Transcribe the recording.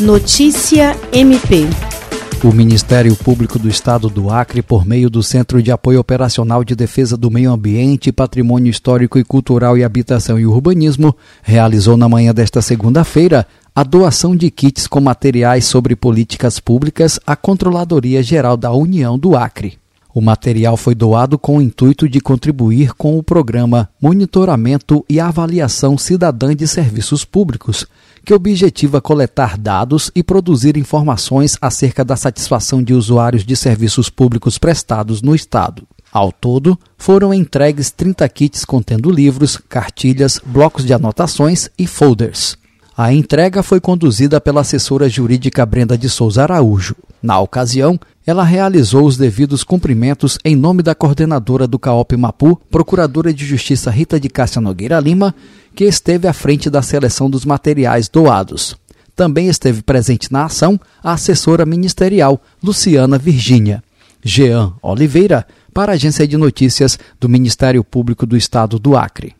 Notícia MP. O Ministério Público do Estado do Acre, por meio do Centro de Apoio Operacional de Defesa do Meio Ambiente, Patrimônio Histórico e Cultural e Habitação e Urbanismo, realizou na manhã desta segunda-feira a doação de kits com materiais sobre políticas públicas à Controladoria Geral da União do Acre. O material foi doado com o intuito de contribuir com o programa Monitoramento e Avaliação Cidadã de Serviços Públicos, que objetiva coletar dados e produzir informações acerca da satisfação de usuários de serviços públicos prestados no Estado. Ao todo, foram entregues 30 kits contendo livros, cartilhas, blocos de anotações e folders. A entrega foi conduzida pela assessora jurídica Brenda de Souza Araújo. Na ocasião, ela realizou os devidos cumprimentos em nome da coordenadora do CAOP Mapu, Procuradora de Justiça Rita de Cássia Nogueira Lima, que esteve à frente da seleção dos materiais doados. Também esteve presente na ação a assessora ministerial Luciana Virgínia. Jean Oliveira, para a Agência de Notícias do Ministério Público do Estado do Acre.